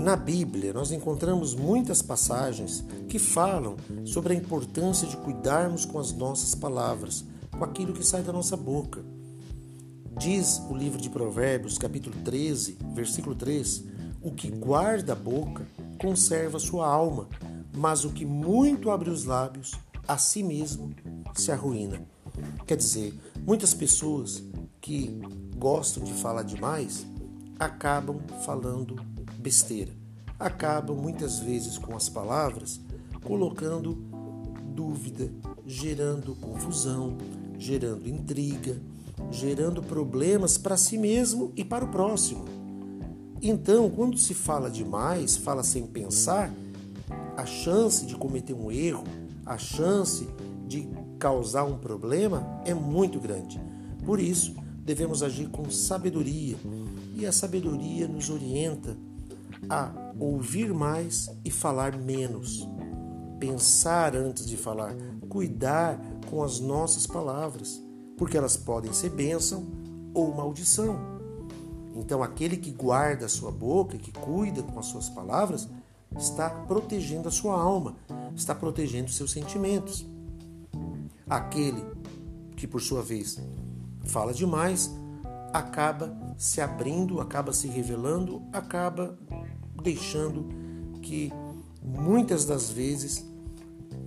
Na Bíblia, nós encontramos muitas passagens que falam sobre a importância de cuidarmos com as nossas palavras, com aquilo que sai da nossa boca. Diz o livro de Provérbios, capítulo 13, versículo 3: O que guarda a boca conserva sua alma, mas o que muito abre os lábios, a si mesmo se arruína. Quer dizer, muitas pessoas que gostam de falar demais acabam falando besteira. Acabam muitas vezes com as palavras colocando dúvida, gerando confusão, gerando intriga, gerando problemas para si mesmo e para o próximo. Então, quando se fala demais, fala sem pensar, a chance de cometer um erro, a chance de causar um problema é muito grande. Por isso, devemos agir com sabedoria, e a sabedoria nos orienta a ouvir mais e falar menos, pensar antes de falar, cuidar com as nossas palavras, porque elas podem ser bênção ou maldição. Então, aquele que guarda a sua boca, que cuida com as suas palavras, está protegendo a sua alma, está protegendo seus sentimentos. Aquele que, por sua vez, fala demais, acaba se abrindo, acaba se revelando, acaba deixando que muitas das vezes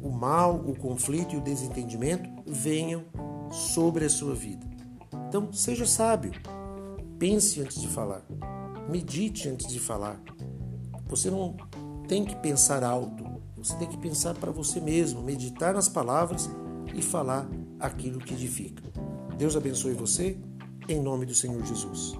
o mal, o conflito e o desentendimento venham sobre a sua vida. Então, seja sábio, pense antes de falar, medite antes de falar. Você não tem que pensar alto, você tem que pensar para você mesmo, meditar nas palavras e falar aquilo que edifica. Deus abençoe você, em nome do Senhor Jesus.